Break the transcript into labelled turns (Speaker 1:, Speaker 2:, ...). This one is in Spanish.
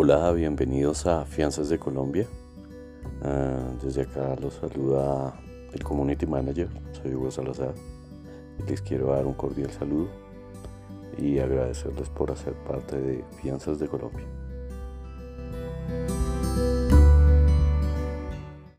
Speaker 1: Hola, bienvenidos a Fianzas de Colombia. Ah, desde acá los saluda el Community Manager, soy Hugo Salazar. Les quiero dar un cordial saludo y agradecerles por hacer parte de Fianzas de Colombia.